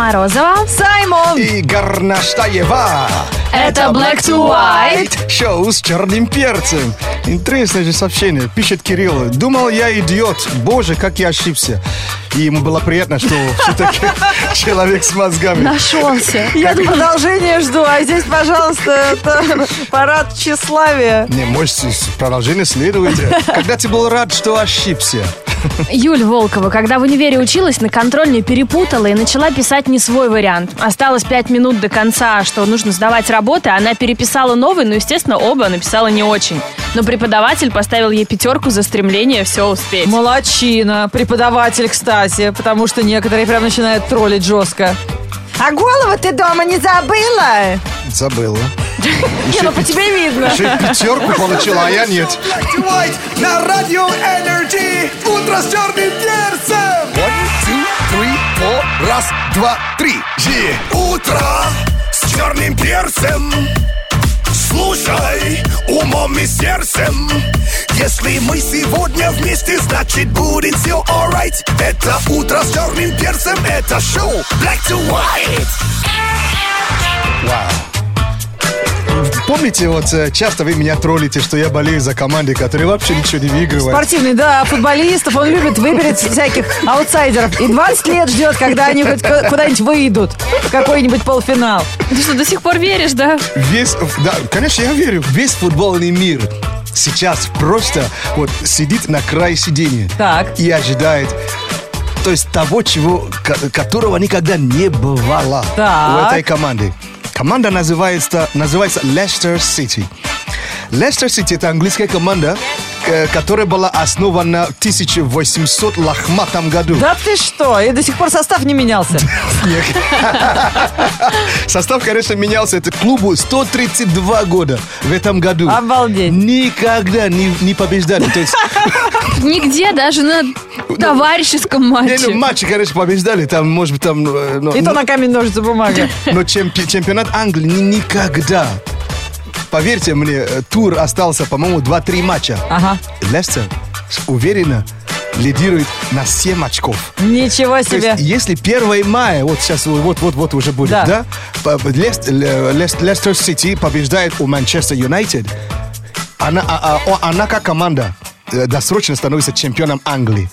Морозова. Саймон! И Горнаштаева. Это Black to White. Шоу с черным перцем. Интересное же сообщение. Пишет Кирилл. Думал, я идиот. Боже, как я ошибся. И ему было приятно, что все-таки человек с мозгами. Нашелся. Я продолжение жду, а здесь, пожалуйста, это парад тщеславия. Не, может, продолжение следует. Когда ты был рад, что ошибся? Юль Волкова, когда в универе училась, на контрольной перепутала и начала писать не свой вариант. Осталось пять минут до конца, что нужно сдавать работы, она переписала новый, но, естественно, оба написала не очень. Но преподаватель поставил ей пятерку за стремление все успеть. Молодчина, преподаватель, кстати, потому что некоторые прям начинают троллить жестко. А голову ты дома не забыла? Забыла. Не, ну по тебе видно. Еще пятерку получила, а я нет. На радио Energy. Утро с черным перцем. One, two, three, four. Раз, два, три. Утро с черным перцем. Слушай умом и сердцем Если мы сегодня вместе, значит будет все alright. Это утро с черным перцем, это шоу Black to White Помните, вот э, часто вы меня троллите, что я болею за команды, которые вообще ничего не выигрывают. Спортивный, да, футболистов, он любит выберет всяких аутсайдеров. И 20 лет ждет, когда они хоть ку- куда-нибудь выйдут в какой-нибудь полуфинал. Ты что, до сих пор веришь, да? Весь, да, конечно, я верю, весь футбольный мир сейчас просто вот сидит на крае сидения Так. и ожидает то есть того, чего, ко- которого никогда не бывало Так. у этой команды. Команда называется, называется Leicester City. Leicester City это английская команда, э, которая была основана в 1800 лохматом году. Да ты что? И до сих пор состав не менялся. Нет. Состав, конечно, менялся. Это клубу 132 года в этом году. Обалдеть. Никогда не, не побеждали. То есть, Нигде, даже на товарищеском не, матче. ну, матчи, конечно, побеждали. Там, может быть, там... э, но- И то но- на камень, ножницы, бумага. Но чемпи- чемпионат Англии ни- никогда. Поверьте мне, э, тур остался, по-моему, 2-3 матча. Ага. Лестер уверенно лидирует на 7 очков. Ничего То себе. есть, если 1 мая, вот сейчас, вот-вот-вот уже будет, Да. да, Лестер Сити побеждает у Манчестер Юнайтед, она, а- а- она как команда досрочно становится чемпионом Англии.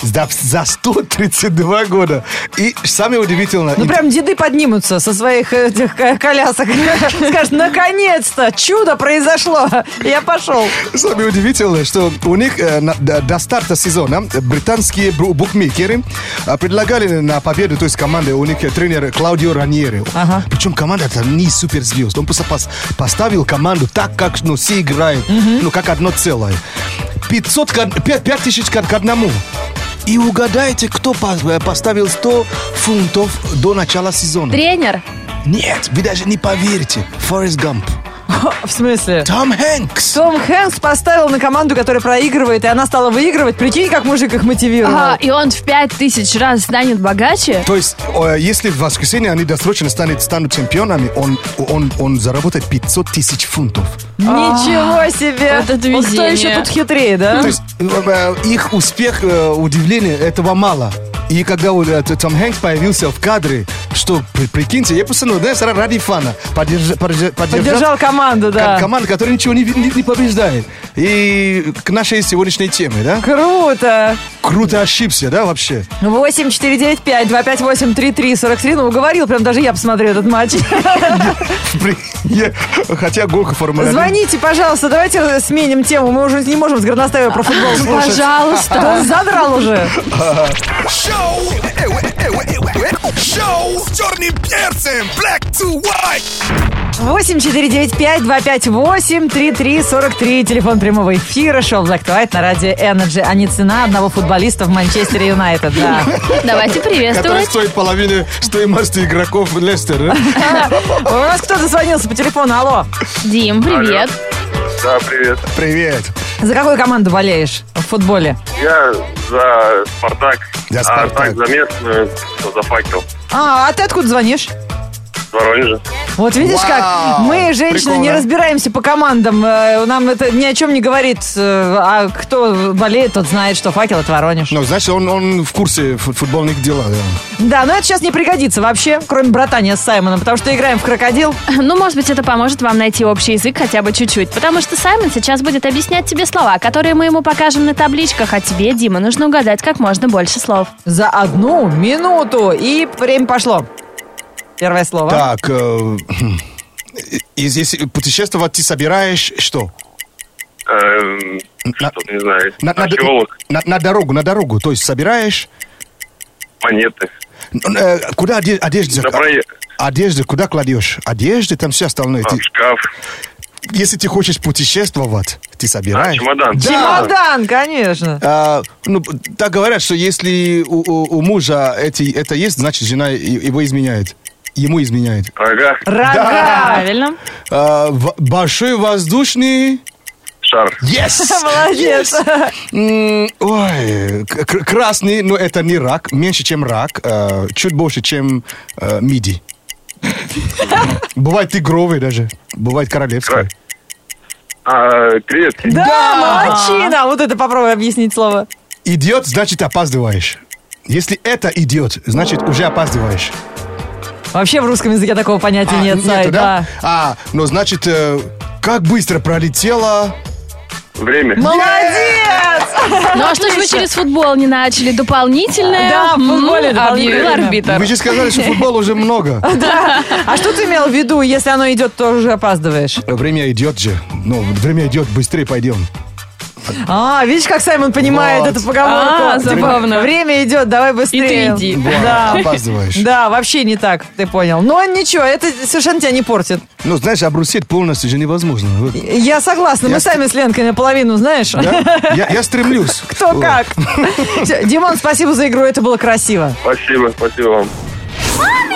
За, за 132 года. И самое удивительное... Ну прям деды поднимутся со своих этих ко- колясок. Скажут, наконец-то, чудо произошло. Я пошел. Самое удивительное, что у них э, на- до, старта сезона британские букмекеры э, предлагали на победу, то есть команды, у них э, тренер Клаудио Раньери. Ага. Причем команда это не суперзвезд. Он просто пос- поставил команду так, как ну, все играют, ну, как одно целое. 500, к од- 5, 5 тысяч к, к одному. И угадайте, кто э, поставил 100 фунтов до начала сезона? Тренер. Нет, вы даже не поверите. Форест Гамп. В смысле? Том Хэнкс. Том Хэнкс поставил на команду, которая проигрывает, и она стала выигрывать. Прикинь, как мужик их мотивировал. Ага, и он в пять тысяч раз станет богаче. То есть, э, если в воскресенье они досрочно станут, станут чемпионами, он, он, он заработает 500 тысяч фунтов. Ничего себе! вот это Вот кто везение. еще тут хитрее, да? То есть, э, э, их успех, удивление, этого мало. И когда вот, Том Хэнкс появился в кадре, что, при- прикиньте, я просто, ну, знаешь, ради фана поддерж- поддерж- поддержал Поддержал команду, да. ко- команду, которая ничего не, не- не побеждает. И к нашей сегодняшней теме, да? Круто! Круто ошибся, да, вообще? 8 495 258 3343 Ну, уговорил, прям даже я посмотрю этот матч. Хотя гонка Формулы 1. Звоните, пожалуйста, давайте сменим тему. Мы уже не можем с Горностаевой про футбол слушать. Пожалуйста. Он задрал уже. Шоу э, э, э, э, Шоу с черным перцем Black to White 8 495 258 3343 Телефон прямого эфира. Шоу Black to White на радио Energy. А не цена одного футболиста в Манчестере Юнайтед, да. Давайте Который приветствовать. стоит половины стоимости игроков Лестера. У нас кто-то звонился по телефону. Алло. Дим, привет. Да, привет. Привет. За какую команду болеешь в футболе? Я за Спартак, За а «Спартак». так за местную, что за факел. А, а ты откуда звонишь? Воронеже. Вот видишь как, мы, женщины, не прикольно. разбираемся по командам. Э, Нам это ни о чем не говорит. Э, А кто болеет, тот знает, что факел это Воронеж. Ну, значит, он, он в курсе фут- футбольных дел. да. Да, но это сейчас не пригодится вообще, кроме братания с Саймоном, потому что играем в крокодил. Ну, может быть, это поможет вам найти общий язык хотя бы чуть-чуть. Потому что Саймон сейчас будет объяснять тебе слова, которые мы ему покажем на табличках. А тебе, Дима, нужно угадать как можно больше слов. За одну минуту. И время пошло. Первое слово. Так, э, из- если путешествовать ты собираешь что? Эм, На- не знаю. На, на- на- на дорогу, на дорогу. То есть собираешь... Монеты. э, куда оде- одежду? На проезд. Одежду куда кладешь? Одежды, там все остальное. А, Ты- шкаф. если ты хочешь путешествовать, ты собираешь. А, чемодан. Да. Чемодан, конечно. А, ну, так говорят, что если у, у- у мужа эти, это есть, значит, жена и- его изменяет. Ему изменяет. Ага. Рога. Правильно. А, в- большой воздушный... Шар. Yes! Молодец. М, Ой, к- красный, но это не рак, меньше, чем рак, э, чуть больше, чем э, миди. Бывает тигровый даже, бывает королевский. А, креветки. Да, молодчина. Вот это попробуй объяснить слово. Идет, значит опаздываешь. Если это идет, значит уже опаздываешь. Вообще в русском языке такого понятия А, нет, нету, Сай, да. А, ну значит, э, как быстро пролетело... Время. Молодец! Ну а что ж вы через футбол не начали? Дополнительное? Да, в футболе дополнительное. Объявил арбитр. Вы же сказали, что футбол уже много. А что ты имел в виду, если оно идет, то уже опаздываешь? Время идет же. Ну, время идет, быстрее пойдем. А, видишь, как Саймон понимает Вот. эту поговорку? А, забавно. Время идет, давай быстрее. И ты иди. Вот, Да. опаздываешь. Да, вообще не так, ты понял. Но ничего, это совершенно тебя не портит. Ну, знаешь, обрусить полностью же невозможно. Я согласна, мы Я сами с Ленкой наполовину, знаешь? Да? Я, я стремлюсь. Кто Вот. как. Димон, спасибо за игру, это было красиво. Спасибо, спасибо вам. What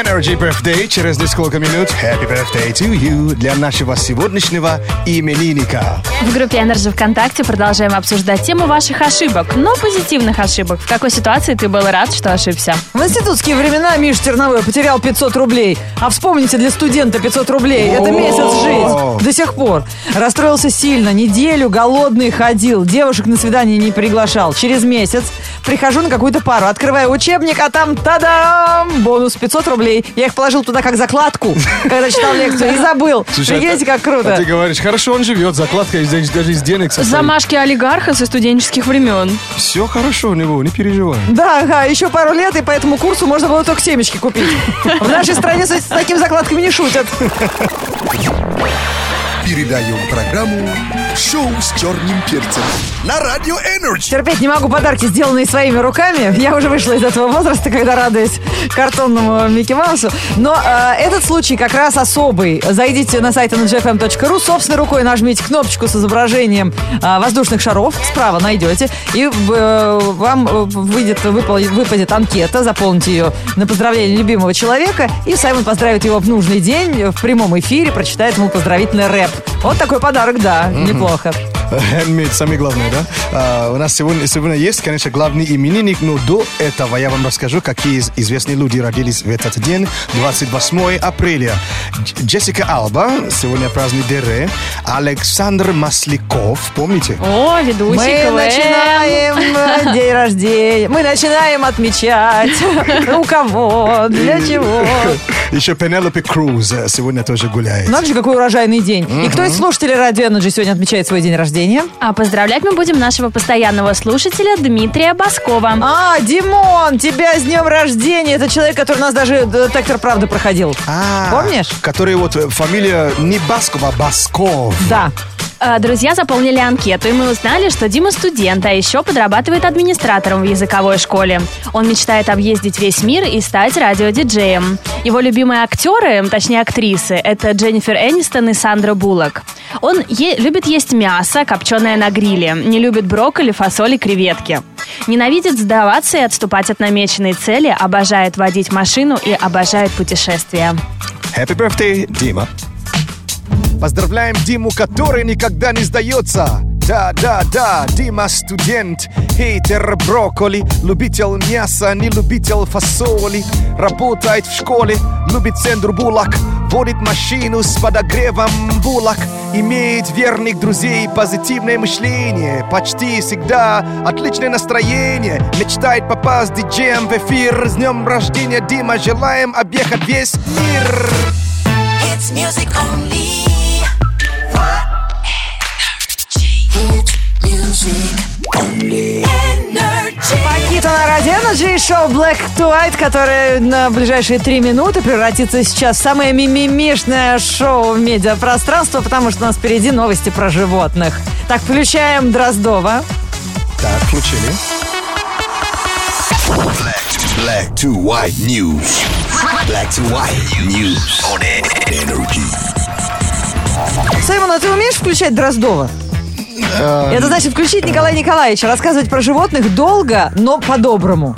Energy Birthday через несколько минут. Happy birthday to you для нашего сегодняшнего именинника. В группе Energy ВКонтакте продолжаем обсуждать тему ваших ошибок, но позитивных ошибок. В какой ситуации ты был рад, что ошибся? В институтские времена Миша Терновой потерял 500 рублей. А вспомните, для студента 500 рублей. Это месяц жить. До сих пор. Расстроился сильно. Неделю голодный ходил. Девушек на свидание не приглашал. Через месяц прихожу на какую-то пару. Открываю учебник, а там тадам! Бонус 500 рублей. Я их положил туда как закладку, когда читал лекцию. И забыл. Прикиньте, как А ты круто. говоришь, хорошо, он живет, закладка из- даже из денег состоит. Замашки олигарха со студенческих времен. Все хорошо у него, не переживай. Да, ага, еще пару лет, и по этому курсу можно было только семечки купить. В нашей стране с, с такими закладками не шутят. Передаем программу «Шоу с черным перцем» на Радио Energy. Терпеть не могу подарки, сделанные своими руками. Я уже вышла из этого возраста, когда радуюсь картонному Микки Маусу. Но э, этот случай как раз особый. Зайдите на сайт ngfm.ru, собственной рукой нажмите кнопочку с изображением э, воздушных шаров, справа найдете, и э, вам э, выйдет, выпал- выпадет анкета, заполните ее на поздравление любимого человека, и Саймон поздравит его в нужный день, в прямом эфире, прочитает ему поздравительный рэп. Вот такой подарок, да, неплохо. Handmade, самое главное, да? А, у нас сегодня, сегодня есть, конечно, главный именинник, но до этого я вам расскажу, какие из- известные люди родились в этот день, 28 апреля. Дж- Джессика Алба, сегодня праздник Дере, Александр Масляков, помните? О, ведущий Мы КВН. начинаем э, день рождения, мы начинаем отмечать. У кого, для чего. Еще Пенелопе Круз э, сегодня тоже гуляет. Надо же, какой урожайный день. И кто из слушателей Радио Energy сегодня отмечает свой день рождения? А поздравлять мы будем нашего постоянного слушателя Дмитрия Баскова. А, Димон, тебя с днем рождения. Это человек, который у нас даже детектор правды проходил. А, Помнишь? Который вот э, фамилия не Баскова, а Басков. Да. А, Друзья заполнили анкету, и мы узнали, что Дима студент, а еще подрабатывает администратором в языковой школе. Он мечтает объездить весь мир и стать радиодиджеем. Его любимые актеры, точнее актрисы, это Дженнифер Энистон и Сандра Буллок. Он е- любит есть мясо, копченое на гриле, не любит брокколи, фасоль и креветки. Ненавидит сдаваться и отступать от намеченной цели, обожает водить машину и обожает путешествия. Happy birthday, Дима. Поздравляем Диму, который никогда не сдается. Да, да, да, Дима студент, хейтер брокколи, любитель мяса, не любитель фасоли, работает в школе, любит центр булок, водит машину с подогревом булок, имеет верных друзей, позитивное мышление, почти всегда отличное настроение, мечтает попасть диджеем в эфир, с днем рождения, Дима, желаем объехать весь мир. It's music only. Energy. Пакита на Радио Energy и шоу Black to White, которое на ближайшие три минуты превратится сейчас в самое мимимишное шоу в медиапространство, потому что у нас впереди новости про животных. Так, включаем Дроздова. Так, включили. Black to white news. Black to white news on energy. Саймон, а ты умеешь включать Дроздова? Это значит включить Николая Николаевича, рассказывать про животных долго, но по-доброму.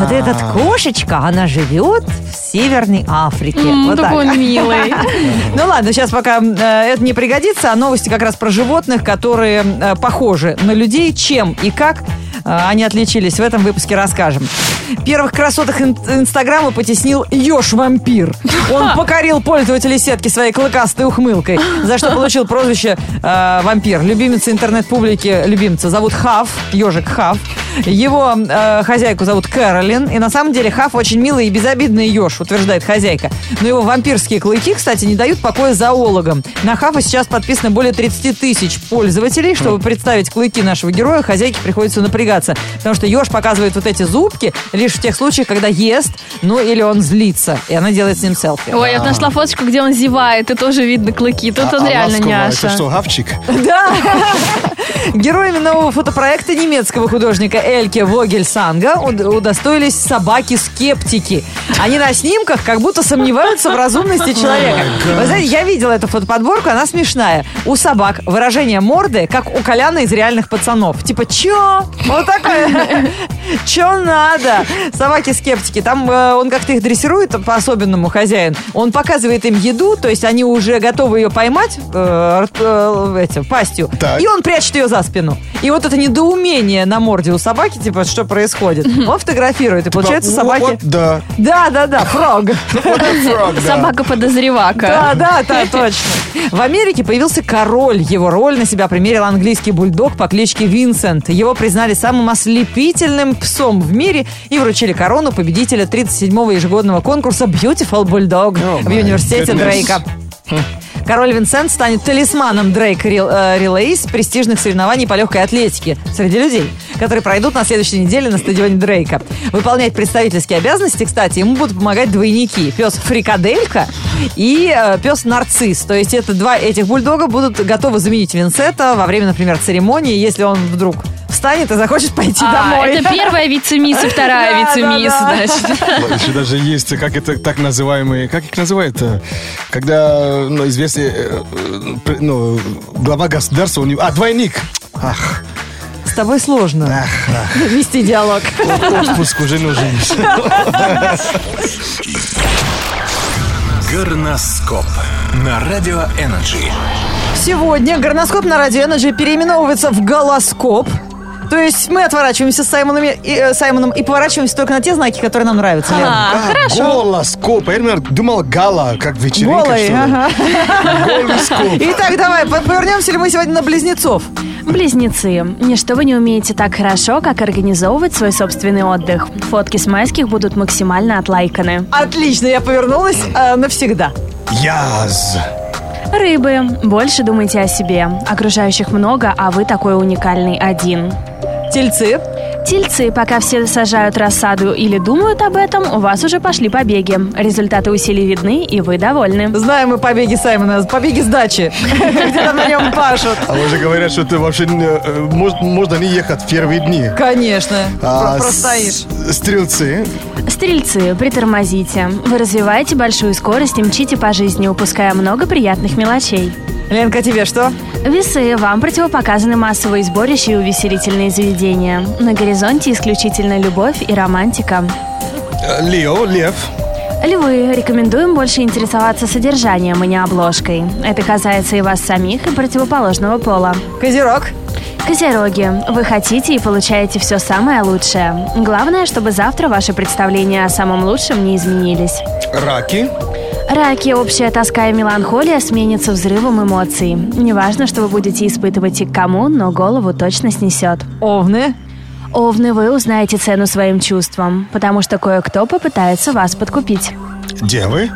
Вот эта кошечка, она живет в Северной Африке. М, Вот так. Такой он милый. Ну ладно, сейчас пока э, это не пригодится, а новости как раз про животных, которые э, похожи на людей, чем и как они отличились. В этом выпуске расскажем. Первых красоток ин- Инстаграма потеснил Ёж-вампир. Он покорил пользователей сетки своей клыкастой ухмылкой, за что получил прозвище э, вампир. Любимица интернет-публики, любимца, зовут Хав, ежик Хав. Его э, хозяйку зовут Кэролин. И на самом деле Хав очень милый и безобидный еж, утверждает хозяйка. Но его вампирские клыки, кстати, не дают покоя зоологам. На Хава сейчас подписано более 30 тысяч пользователей. Чтобы представить клыки нашего героя, хозяйке приходится напрягаться. Потому что еж показывает вот эти зубки лишь в тех случаях, когда ест, ну или он злится. И она делает с ним селфи. Ой, я вот нашла фоточку, где он зевает, и тоже видно клыки. Тут он А реально ласково, няша. Это что, гавчик? Да. Героями нового фотопроекта немецкого художника Эльке Вогельсанга уд- удостоились собаки-скептики. Они на снимках как будто сомневаются в разумности человека. Вы знаете, я видела эту фотоподборку, она смешная. У собак выражение морды, как у Коляна из реальных пацанов. Типа, чё? Вот такое. Чё надо? Собаки-скептики. Там э, он как-то их дрессирует по-особенному, хозяин. Он показывает им еду, то есть они уже готовы ее поймать э, э, этим, пастью. Так. И он прячет ее за спину. И вот это недоумение на морде у собаки, типа, что происходит. Он фотографирует, и получается Вот, собаки... вот, да. Да, да, да, фрог. Собака-подозревака. Да, да, да, точно. В Америке появился король. Его роль на себя примерил английский бульдог по кличке Винсент. Его признали самым ослепительным псом в мире и вручили корону победителя 37-го ежегодного конкурса Beautiful Bulldog Oh в университете goodness. Дрейка. Король Винсент станет талисманом Дрейк Рил- э, Релейс престижных соревнований по легкой атлетике среди людей, которые пройдут на следующей неделе на стадионе Дрейка. Выполнять представительские обязанности, кстати, ему будут помогать двойники. Пес Фрикаделька и э, пес Нарцисс. То есть это два этих бульдога будут готовы заменить Винсента во время, например, церемонии, если он вдруг встанет и захочет пойти А, домой. это первая вице-мисс и вторая вице-мисс, значит. Еще даже есть, как это так называемые, как их называют, э, когда ну, известный э, э, ну, глава государства, у него, а, двойник. Ах, С тобой сложно ах, ах, вести диалог. отпуск уже нужен. Горноскоп на Радио Energy. Сегодня горноскоп на Радио Energy переименовывается в голоскоп. То есть мы отворачиваемся с Саймоном и, э, Саймоном и поворачиваемся только на те знаки, которые нам нравятся. Лен. А, хорошо. Голос, коп. Я например, думал гала, как вечеринка, Голый, что ли. ага. Голос, коп. Итак, давай, по- повернемся ли мы сегодня на близнецов? Близнецы, ничто вы не умеете так хорошо, как организовывать свой собственный отдых. Фотки с майских будут максимально отлайканы. Отлично, я повернулась э, навсегда. Яз. Рыбы, больше думайте о себе. Окружающих много, а вы такой уникальный один. Тельцы. Тельцы, пока все сажают рассаду или думают об этом, у вас уже пошли побеги. Результаты усилий видны, и вы довольны. Знаем мы побеги Саймона, побеги с дачи, где там на нем пашут. А уже говорят, что ты вообще э, мож- можно не ехать в первые дни. Конечно, А, простоишь. Стрелцы. Стрельцы, притормозите. Вы развиваете большую скорость и мчите по жизни, упуская много приятных мелочей. Ленка, тебе что? Весы, вам противопоказаны массовые сборища и увеселительные заведения. На горизонте исключительно любовь и романтика. Лео, лев. Львы, рекомендуем больше интересоваться содержанием, а не обложкой. Это касается и вас самих, и противоположного пола. Козерог. Козероги, вы хотите и получаете все самое лучшее. Главное, чтобы завтра ваши представления о самом лучшем не изменились. Раки. Раки, общая тоска и меланхолия сменятся взрывом эмоций. Неважно, что вы будете испытывать и к кому, но голову точно снесет. Овны. Овны, вы узнаете цену своим чувствам, потому что кое-кто попытается вас подкупить. Девы.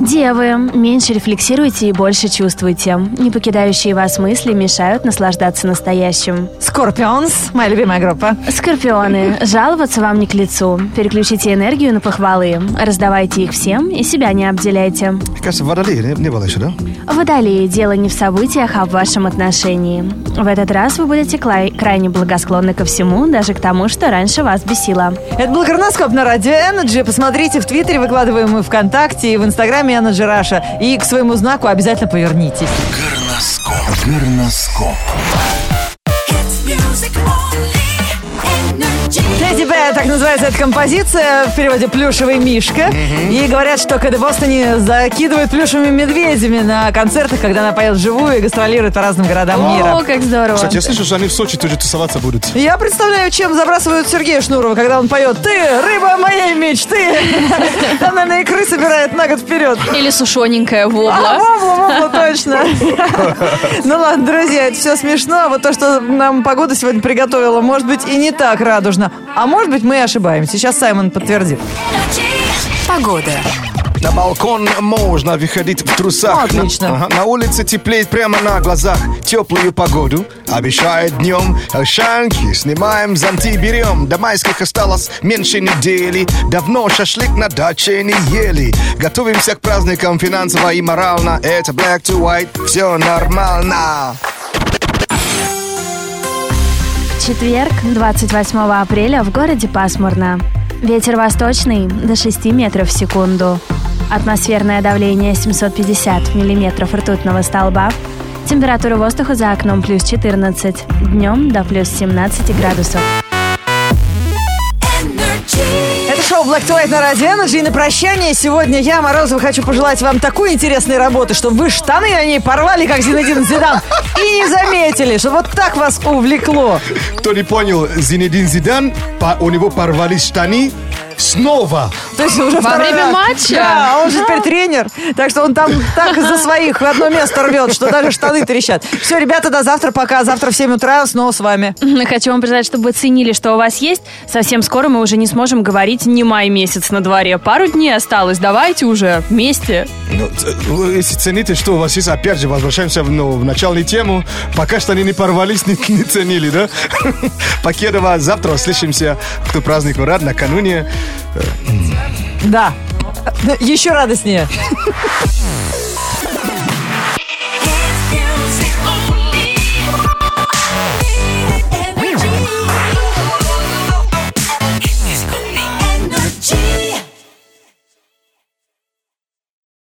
Девы, меньше рефлексируйте и больше чувствуйте. Не покидающие вас мысли мешают наслаждаться настоящим. Скорпионс. Моя любимая группа. Скорпионы, жаловаться вам не к лицу. Переключите энергию на похвалы. Раздавайте их всем и себя не обделяйте. Мне кажется, водолей не, не было еще, да? Водолеи, дело не в событиях, а в вашем отношении. В этот раз вы будете клай- крайне благосклонны ко всему, даже к тому, что раньше вас бесило. Это был Горноскоп на Радио Energy. Посмотрите в Твиттере, выкладываем мы ВКонтакте и в Инстаграме Energy Раша. И к своему знаку обязательно повернитесь. Горноскоп. Горноскоп. Тедди Бэр, так называется эта композиция, в переводе «Плюшевый мишка». И говорят, что Кэдди Бостони закидывают плюшевыми медведями на концертах, когда она поет вживую и гастролирует по разным городам О, мира. как здорово. Кстати, я слышу, что они в Сочи тоже тусоваться будут. Я представляю, чем забрасывают Сергея Шнурова, когда он поет «Ты, рыба моей мечты!» Там, наверное, икры собирает на год вперед. Или сушененькая А, вобла. вобла, вобла, точно. Ну ладно, друзья, это все смешно. А вот то, что нам погода сегодня приготовила, может быть, и не так радужно. А может быть, мы и ошибаемся. Сейчас Саймон подтвердит. Погода. На балкон можно выходить в трусах. Ну, отлично. На, ага, на улице теплеет прямо на глазах. Теплую погоду обещает днем. Шанки снимаем, зонти берем. До майских осталось меньше недели. Давно шашлык на даче не ели. Готовимся к праздникам финансово и морально. Это black to white, все нормально. Четверг, 28 апреля, в городе пасмурно. Ветер восточный до 6 метров в секунду. Атмосферное давление 750 миллиметров ртутного столба. Температура воздуха за окном плюс 14. Днем до плюс 17 градусов. Energy. Шоу Black to на Радио Energy. И на прощание сегодня я, Морозова, хочу пожелать вам такой интересной работы, чтобы вы штаны на ней порвали, как Зинедин Зидан, и не заметили, что вот так вас увлекло. Кто не понял, Зинедин Зидан, у него порвались штаны снова. То есть уже Во второй время раз. матча? Да, он же теперь тренер. Так что он там так за своих в одно место рвет, что даже штаны трещат. Все, ребята, до завтра. Пока. Завтра в 7 утра снова с вами. Хочу вам пожелать, чтобы вы ценили, что у вас есть. Совсем скоро мы уже не сможем говорить не май месяц на дворе. Пару дней осталось. Давайте уже вместе. Ну, вы если цените, что у вас есть, опять же, возвращаемся в, ну, в начальную тему. Пока что они не порвались, не, не ценили, да? Покедова, завтра услышимся, кто праздник рад накануне. Да. Еще радостнее.